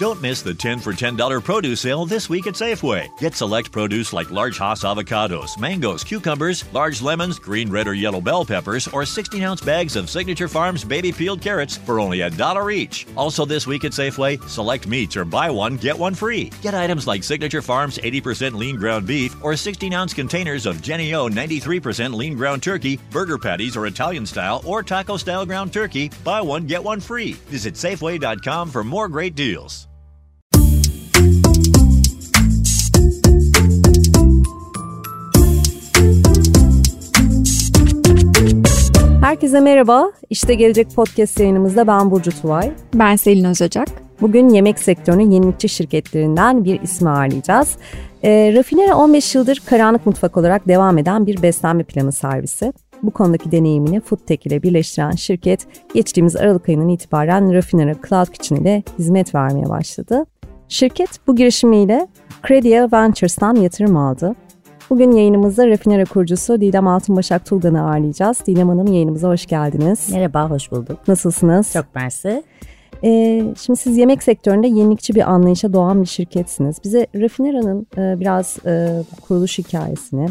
Don't miss the 10 for $10 produce sale this week at Safeway. Get select produce like large Hass avocados, mangoes, cucumbers, large lemons, green, red, or yellow bell peppers, or 16 ounce bags of Signature Farms baby peeled carrots for only a dollar each. Also, this week at Safeway, select meats or buy one, get one free. Get items like Signature Farms 80% lean ground beef or 16 ounce containers of Jenny O 93% lean ground turkey, burger patties or Italian style or taco style ground turkey. Buy one, get one free. Visit Safeway.com for more great deals. Herkese merhaba. İşte Gelecek Podcast yayınımızda ben Burcu Tuvay. Ben Selin Özocak. Bugün yemek sektörünün yenilikçi şirketlerinden bir ismi ağırlayacağız. E, Rafinera 15 yıldır karanlık mutfak olarak devam eden bir beslenme planı servisi. Bu konudaki deneyimini Foodtech ile birleştiren şirket geçtiğimiz Aralık ayının itibaren Rafinera Cloud Kitchen ile hizmet vermeye başladı. Şirket bu girişimiyle Credia Ventures'tan yatırım aldı. Bugün yayınımızda Rafinera kurucusu Didem Altınbaşak Tulgan'ı ağırlayacağız. Didem Hanım yayınımıza hoş geldiniz. Merhaba, hoş bulduk. Nasılsınız? Çok mersi. Ee, şimdi siz yemek sektöründe yenilikçi bir anlayışa doğan bir şirketsiniz. Bize Rafinera'nın e, biraz e, kuruluş hikayesini,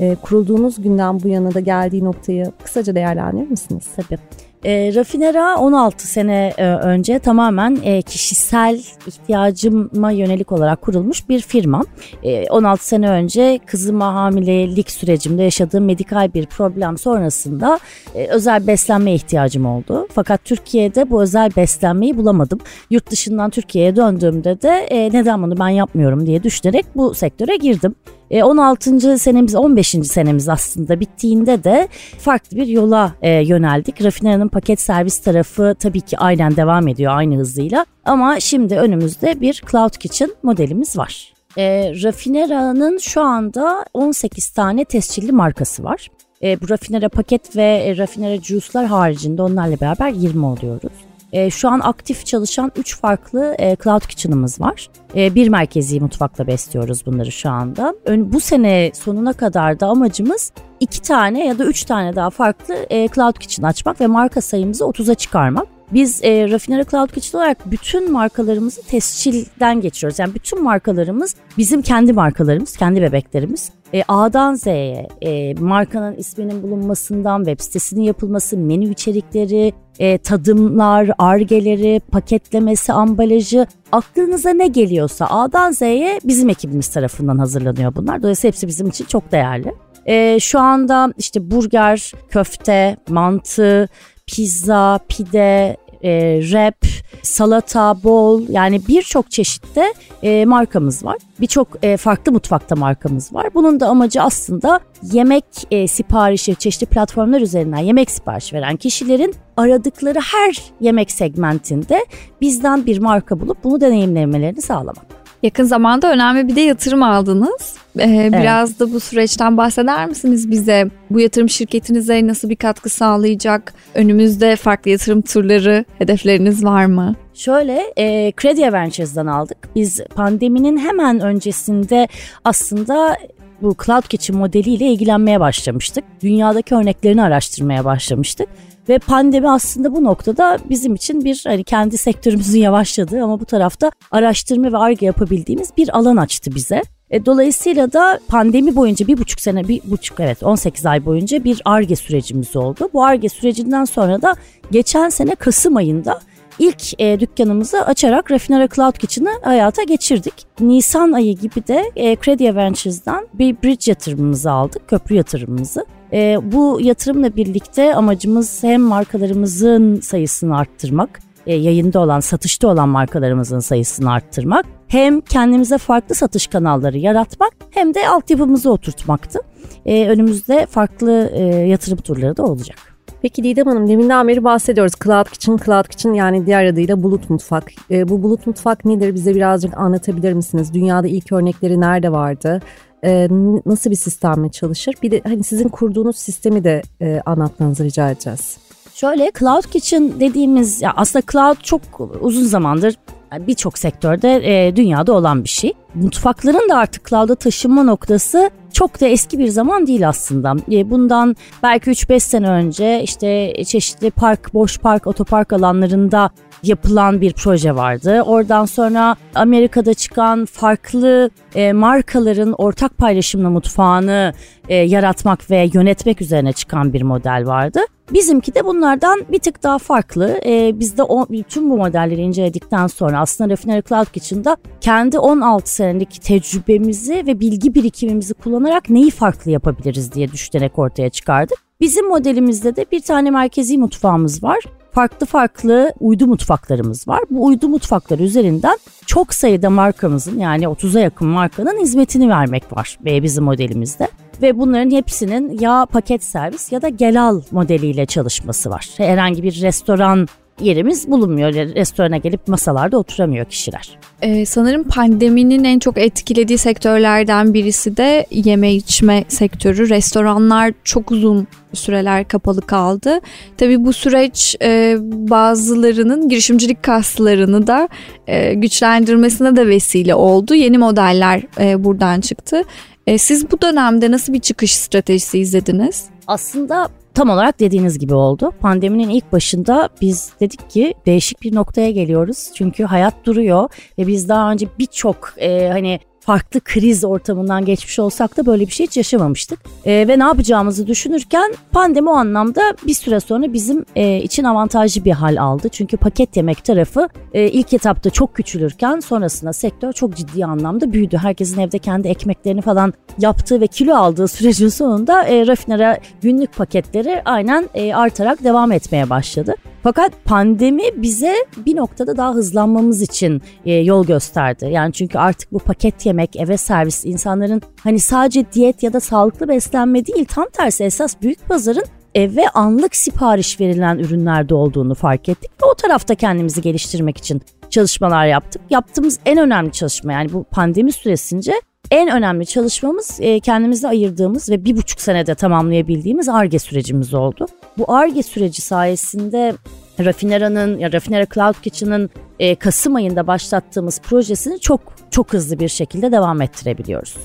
e, kurulduğunuz günden bu yana da geldiği noktayı kısaca değerlendirir misiniz? Tabii. E, Rafinera 16 sene e, önce tamamen e, kişisel ihtiyacıma yönelik olarak kurulmuş bir firma. E, 16 sene önce kızıma hamilelik sürecimde yaşadığım medikal bir problem sonrasında e, özel beslenme ihtiyacım oldu. Fakat Türkiye'de bu özel beslenmeyi bulamadım. Yurt dışından Türkiye'ye döndüğümde de e, neden bunu ben yapmıyorum diye düşünerek bu sektöre girdim. 16. E, senemiz 15. senemiz aslında bittiğinde de farklı bir yola e, yöneldik. Rafinera'nın paket servis tarafı tabii ki aynen devam ediyor aynı hızıyla ama şimdi önümüzde bir Cloud Kitchen modelimiz var. E, Rafinera'nın şu anda 18 tane tescilli markası var. E, bu Rafinera paket ve e, Rafinera juice'lar haricinde onlarla beraber 20 oluyoruz. E, şu an aktif çalışan 3 farklı e, Cloud Kitchen'ımız var. E, bir merkezi mutfakla besliyoruz bunları şu anda. Ön, bu sene sonuna kadar da amacımız 2 tane ya da 3 tane daha farklı e, Cloud Kitchen açmak ve marka sayımızı 30'a çıkarmak. Biz e, Rafinera Cloud Kitchen olarak bütün markalarımızı tescilden geçiyoruz. Yani bütün markalarımız bizim kendi markalarımız, kendi bebeklerimiz. E, A'dan Z'ye e, markanın isminin bulunmasından web sitesinin yapılması, menü içerikleri, e, tadımlar, argeleri, paketlemesi, ambalajı aklınıza ne geliyorsa A'dan Z'ye bizim ekibimiz tarafından hazırlanıyor bunlar. Dolayısıyla hepsi bizim için çok değerli. E, şu anda işte burger, köfte, mantı, pizza, pide, e, rap, salata, bol yani birçok çeşitte e, markamız var. Birçok e, farklı mutfakta markamız var. Bunun da amacı aslında yemek e, siparişi çeşitli platformlar üzerinden yemek sipariş veren kişilerin aradıkları her yemek segmentinde bizden bir marka bulup bunu deneyimlemelerini sağlamak. Yakın zamanda önemli bir de yatırım aldınız. Ee, biraz evet. da bu süreçten bahseder misiniz bize? Bu yatırım şirketinize nasıl bir katkı sağlayacak? Önümüzde farklı yatırım turları, hedefleriniz var mı? Şöyle, e, Credit Ventures'dan aldık. Biz pandeminin hemen öncesinde aslında bu Cloud Kitchen modeliyle ilgilenmeye başlamıştık. Dünyadaki örneklerini araştırmaya başlamıştık. Ve pandemi aslında bu noktada bizim için bir hani kendi sektörümüzün yavaşladığı ama bu tarafta araştırma ve arge yapabildiğimiz bir alan açtı bize. E, dolayısıyla da pandemi boyunca bir buçuk sene, bir buçuk evet 18 ay boyunca bir ARGE sürecimiz oldu. Bu ARGE sürecinden sonra da geçen sene Kasım ayında ilk e, dükkanımızı açarak Rafinera Cloud Kitchen'ı hayata geçirdik. Nisan ayı gibi de e, Credit Ventures'dan bir bridge yatırımımızı aldık, köprü yatırımımızı. E, bu yatırımla birlikte amacımız hem markalarımızın sayısını arttırmak, e, yayında olan, satışta olan markalarımızın sayısını arttırmak, hem kendimize farklı satış kanalları yaratmak hem de altyapımızı oturtmaktı. E, önümüzde farklı e, yatırım turları da olacak. Peki Didem Hanım deminden beri bahsediyoruz. Cloud Kitchen, Cloud Kitchen yani diğer adıyla bulut mutfak. E, bu bulut mutfak nedir bize birazcık anlatabilir misiniz? Dünyada ilk örnekleri nerede vardı? E, nasıl bir sistemle çalışır? Bir de hani sizin kurduğunuz sistemi de e, anlatmanızı rica edeceğiz. Şöyle Cloud Kitchen dediğimiz ya aslında cloud çok uzun zamandır birçok sektörde e, dünyada olan bir şey. Mutfakların da artık cloud'a taşınma noktası çok da eski bir zaman değil aslında. E, bundan belki 3-5 sene önce işte çeşitli park, boş park, otopark alanlarında yapılan bir proje vardı. Oradan sonra Amerika'da çıkan farklı e, markaların ortak paylaşımla mutfağını e, yaratmak ve yönetmek üzerine çıkan bir model vardı. Bizimki de bunlardan bir tık daha farklı. Ee, biz de o, tüm bu modelleri inceledikten sonra aslında Refinery Cloud Kitchen'da kendi 16 senelik tecrübemizi ve bilgi birikimimizi kullanarak neyi farklı yapabiliriz diye düşünerek ortaya çıkardık. Bizim modelimizde de bir tane merkezi mutfağımız var farklı farklı uydu mutfaklarımız var. Bu uydu mutfaklar üzerinden çok sayıda markamızın yani 30'a yakın markanın hizmetini vermek var bizim modelimizde. Ve bunların hepsinin ya paket servis ya da gelal modeliyle çalışması var. Herhangi bir restoran yerimiz bulunmuyor. Restorana gelip masalarda oturamıyor kişiler. Ee, sanırım pandeminin en çok etkilediği sektörlerden birisi de yeme içme sektörü. Restoranlar çok uzun süreler kapalı kaldı. Tabii bu süreç e, bazılarının girişimcilik kaslarını da e, güçlendirmesine de vesile oldu. Yeni modeller e, buradan çıktı. E, siz bu dönemde nasıl bir çıkış stratejisi izlediniz? Aslında tam olarak dediğiniz gibi oldu. Pandeminin ilk başında biz dedik ki değişik bir noktaya geliyoruz. Çünkü hayat duruyor ve biz daha önce birçok e, hani farklı kriz ortamından geçmiş olsak da böyle bir şey hiç yaşamamıştık. E, ve ne yapacağımızı düşünürken pandemi o anlamda bir süre sonra bizim e, için avantajlı bir hal aldı. Çünkü paket yemek tarafı e, ilk etapta çok küçülürken sonrasında sektör çok ciddi anlamda büyüdü. Herkesin evde kendi ekmeklerini falan yaptığı ve kilo aldığı sürecin sonunda e, rafinera günlük paketleri aynen e, artarak devam etmeye başladı. Fakat pandemi bize bir noktada daha hızlanmamız için e, yol gösterdi. Yani çünkü artık bu paket yemek, eve servis insanların hani sadece diyet ya da sağlıklı beslenme değil tam tersi esas büyük pazarın eve anlık sipariş verilen ürünlerde olduğunu fark ettik ve o tarafta kendimizi geliştirmek için çalışmalar yaptık. Yaptığımız en önemli çalışma yani bu pandemi süresince en önemli çalışmamız e, kendimize ayırdığımız ve bir buçuk senede tamamlayabildiğimiz ARGE sürecimiz oldu. Bu ARGE süreci sayesinde Rafinera'nın ya Rafinera Cloud Kitchen'ın e, Kasım ayında başlattığımız projesini çok çok hızlı bir şekilde devam ettirebiliyoruz.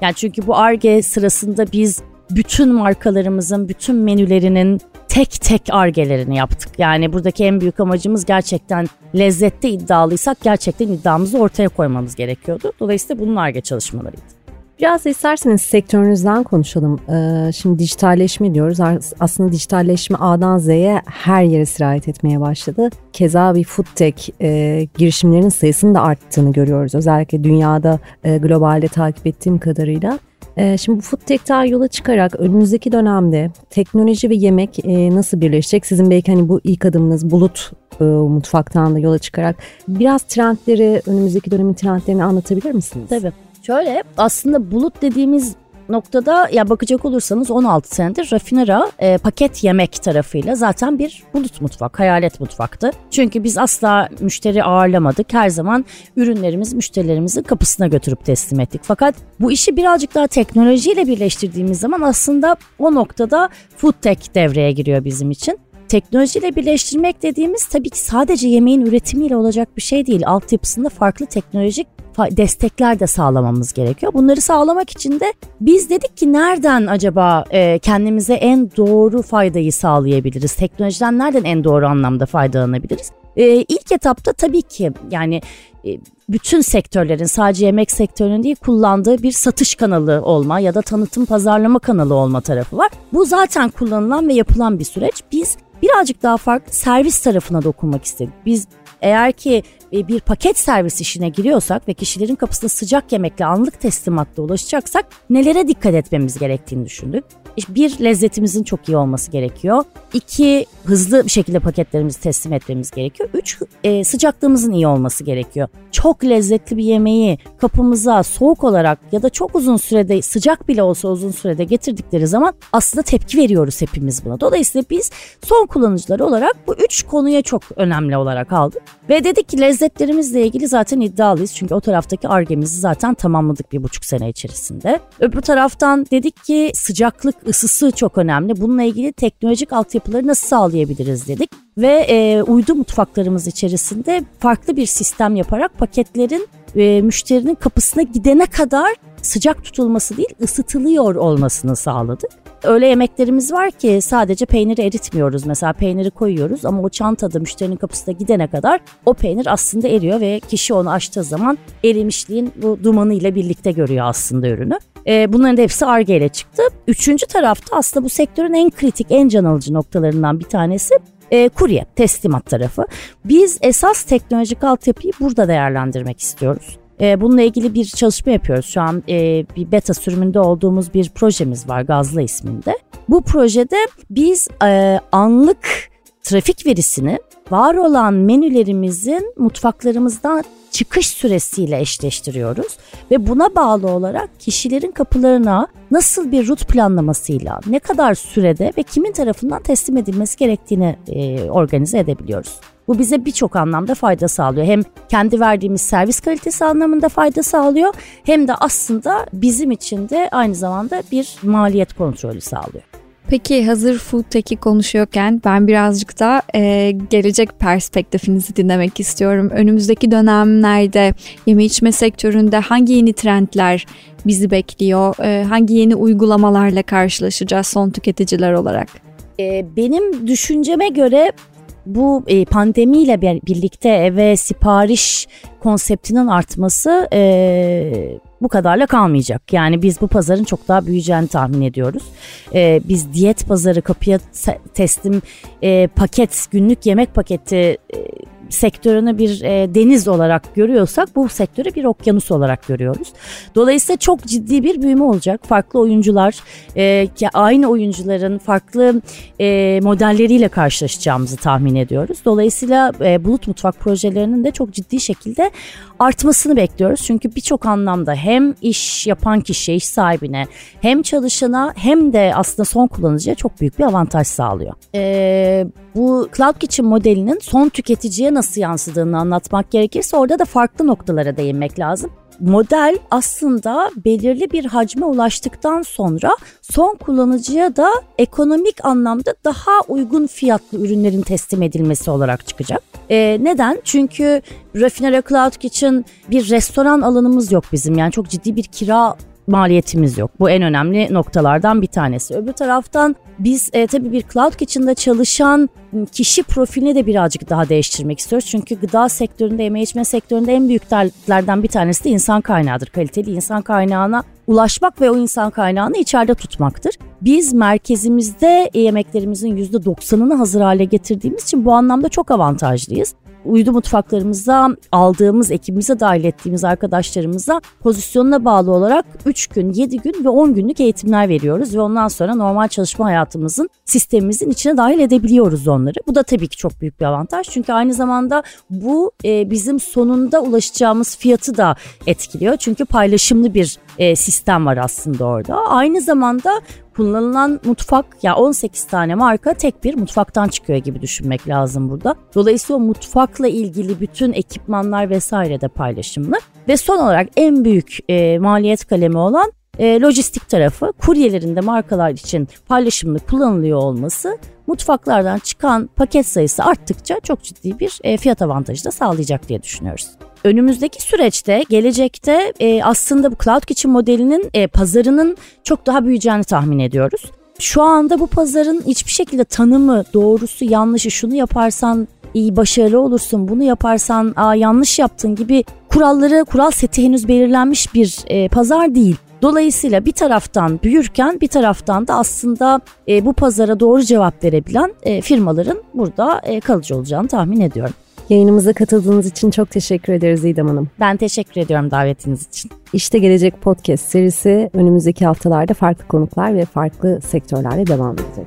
Yani çünkü bu ARGE sırasında biz bütün markalarımızın bütün menülerinin tek tek argelerini yaptık. Yani buradaki en büyük amacımız gerçekten lezzette iddialıysak gerçekten iddiamızı ortaya koymamız gerekiyordu. Dolayısıyla bunun arge çalışmalarıydı. Biraz isterseniz sektörünüzden konuşalım. Ee, şimdi dijitalleşme diyoruz. Aslında dijitalleşme A'dan Z'ye her yere sirayet etmeye başladı. Keza bir food tech e, girişimlerinin sayısının da arttığını görüyoruz. Özellikle dünyada e, globalde takip ettiğim kadarıyla. E, şimdi bu food yola çıkarak önümüzdeki dönemde teknoloji ve yemek e, nasıl birleşecek? Sizin belki hani bu ilk adımınız bulut e, mutfaktan da yola çıkarak biraz trendleri, önümüzdeki dönemin trendlerini anlatabilir misiniz? Tabii. Şöyle aslında bulut dediğimiz noktada ya bakacak olursanız 16 senedir Rafinera e, paket yemek tarafıyla zaten bir bulut mutfak, hayalet mutfaktı. Çünkü biz asla müşteri ağırlamadık. Her zaman ürünlerimiz müşterilerimizin kapısına götürüp teslim ettik. Fakat bu işi birazcık daha teknolojiyle birleştirdiğimiz zaman aslında o noktada food tech devreye giriyor bizim için teknolojiyle birleştirmek dediğimiz tabii ki sadece yemeğin üretimiyle olacak bir şey değil. Altyapısında farklı teknolojik destekler de sağlamamız gerekiyor. Bunları sağlamak için de biz dedik ki nereden acaba e, kendimize en doğru faydayı sağlayabiliriz? Teknolojiden nereden en doğru anlamda faydalanabiliriz? E, ilk etapta tabii ki yani e, bütün sektörlerin sadece yemek sektörünün değil kullandığı bir satış kanalı olma ya da tanıtım pazarlama kanalı olma tarafı var. Bu zaten kullanılan ve yapılan bir süreç. Biz birazcık daha farklı servis tarafına dokunmak istedik. Biz eğer ki bir paket servis işine giriyorsak ve kişilerin kapısına sıcak yemekle anlık teslimatla ulaşacaksak nelere dikkat etmemiz gerektiğini düşündük. Bir, lezzetimizin çok iyi olması gerekiyor. İki, hızlı bir şekilde paketlerimizi teslim etmemiz gerekiyor. Üç, e, sıcaklığımızın iyi olması gerekiyor. Çok lezzetli bir yemeği kapımıza soğuk olarak ya da çok uzun sürede sıcak bile olsa uzun sürede getirdikleri zaman aslında tepki veriyoruz hepimiz buna. Dolayısıyla biz son kullanıcılar olarak bu üç konuya çok önemli olarak aldık. Ve dedik ki lezzetlerimizle ilgili zaten iddialıyız. Çünkü o taraftaki argemizi zaten tamamladık bir buçuk sene içerisinde. Öbür taraftan dedik ki sıcaklık ısısı çok önemli. Bununla ilgili teknolojik altyapıları nasıl sağlayabiliriz dedik. Ve e, uydu mutfaklarımız içerisinde farklı bir sistem yaparak paketlerin e, müşterinin kapısına gidene kadar sıcak tutulması değil ısıtılıyor olmasını sağladık. Öyle yemeklerimiz var ki sadece peyniri eritmiyoruz. Mesela peyniri koyuyoruz ama o çantada müşterinin kapısına gidene kadar o peynir aslında eriyor ve kişi onu açtığı zaman erimişliğin bu dumanıyla birlikte görüyor aslında ürünü. E, bunların hepsi ARGE ile çıktı. Üçüncü tarafta aslında bu sektörün en kritik, en can alıcı noktalarından bir tanesi e, kurye, teslimat tarafı. Biz esas teknolojik altyapıyı burada değerlendirmek istiyoruz. E, bununla ilgili bir çalışma yapıyoruz. Şu an e, bir beta sürümünde olduğumuz bir projemiz var Gazla isminde. Bu projede biz e, anlık trafik verisini var olan menülerimizin mutfaklarımızdan çıkış süresiyle eşleştiriyoruz ve buna bağlı olarak kişilerin kapılarına nasıl bir rut planlamasıyla ne kadar sürede ve kimin tarafından teslim edilmesi gerektiğini e, organize edebiliyoruz. Bu bize birçok anlamda fayda sağlıyor. Hem kendi verdiğimiz servis kalitesi anlamında fayda sağlıyor hem de aslında bizim için de aynı zamanda bir maliyet kontrolü sağlıyor. Peki hazır Food Tech'i konuşuyorken ben birazcık da e, gelecek perspektifinizi dinlemek istiyorum. Önümüzdeki dönemlerde yeme içme sektöründe hangi yeni trendler bizi bekliyor? E, hangi yeni uygulamalarla karşılaşacağız son tüketiciler olarak? E, benim düşünceme göre bu e, pandemiyle birlikte eve sipariş konseptinin artması e, bu kadarla kalmayacak. Yani biz bu pazarın çok daha büyüyeceğini tahmin ediyoruz. E, biz diyet pazarı kapıya teslim e, paket günlük yemek paketi e, sektörünü bir e, deniz olarak görüyorsak bu sektörü bir okyanus olarak görüyoruz. Dolayısıyla çok ciddi bir büyüme olacak. Farklı oyuncular, e, aynı oyuncuların farklı e, modelleriyle karşılaşacağımızı tahmin ediyoruz. Dolayısıyla e, bulut mutfak projelerinin de çok ciddi şekilde artmasını bekliyoruz. Çünkü birçok anlamda hem iş yapan kişiye, iş sahibine hem çalışana hem de aslında son kullanıcıya çok büyük bir avantaj sağlıyor. Ee, bu Cloud Kitchen modelinin son tüketiciye nasıl yansıdığını anlatmak gerekirse orada da farklı noktalara değinmek lazım model aslında belirli bir hacme ulaştıktan sonra son kullanıcıya da ekonomik anlamda daha uygun fiyatlı ürünlerin teslim edilmesi olarak çıkacak. E, neden? Çünkü Rafinera Cloud Kitchen bir restoran alanımız yok bizim. Yani çok ciddi bir kira maliyetimiz yok. Bu en önemli noktalardan bir tanesi. Öbür taraftan biz e, tabii bir cloud kitchen'da çalışan kişi profilini de birazcık daha değiştirmek istiyoruz. Çünkü gıda sektöründe, yeme içme sektöründe en büyük dertlerden bir tanesi de insan kaynağıdır. Kaliteli insan kaynağına ulaşmak ve o insan kaynağını içeride tutmaktır. Biz merkezimizde yemeklerimizin %90'ını hazır hale getirdiğimiz için bu anlamda çok avantajlıyız uydu mutfaklarımıza aldığımız, ekibimize dahil ettiğimiz arkadaşlarımıza pozisyonuna bağlı olarak 3 gün, 7 gün ve 10 günlük eğitimler veriyoruz ve ondan sonra normal çalışma hayatımızın, sistemimizin içine dahil edebiliyoruz onları. Bu da tabii ki çok büyük bir avantaj çünkü aynı zamanda bu e, bizim sonunda ulaşacağımız fiyatı da etkiliyor. Çünkü paylaşımlı bir e, sistem var aslında orada. Aynı zamanda kullanılan mutfak ya 18 tane marka tek bir mutfaktan çıkıyor gibi düşünmek lazım burada. Dolayısıyla o mutfakla ilgili bütün ekipmanlar vesaire de paylaşımlı. Ve son olarak en büyük e, maliyet kalemi olan e, lojistik tarafı kuryelerin de markalar için paylaşımlı kullanılıyor olması mutfaklardan çıkan paket sayısı arttıkça çok ciddi bir e, fiyat avantajı da sağlayacak diye düşünüyoruz. Önümüzdeki süreçte, gelecekte e, aslında bu Cloud Kitchen modelinin e, pazarının çok daha büyüyeceğini tahmin ediyoruz. Şu anda bu pazarın hiçbir şekilde tanımı, doğrusu, yanlışı, şunu yaparsan iyi başarılı olursun, bunu yaparsan aa, yanlış yaptın gibi kuralları, kural seti henüz belirlenmiş bir e, pazar değil. Dolayısıyla bir taraftan büyürken bir taraftan da aslında e, bu pazara doğru cevap verebilen e, firmaların burada e, kalıcı olacağını tahmin ediyorum. Yayınımıza katıldığınız için çok teşekkür ederiz İdem Hanım. Ben teşekkür ediyorum davetiniz için. İşte Gelecek Podcast serisi önümüzdeki haftalarda farklı konuklar ve farklı sektörlerle devam edecek.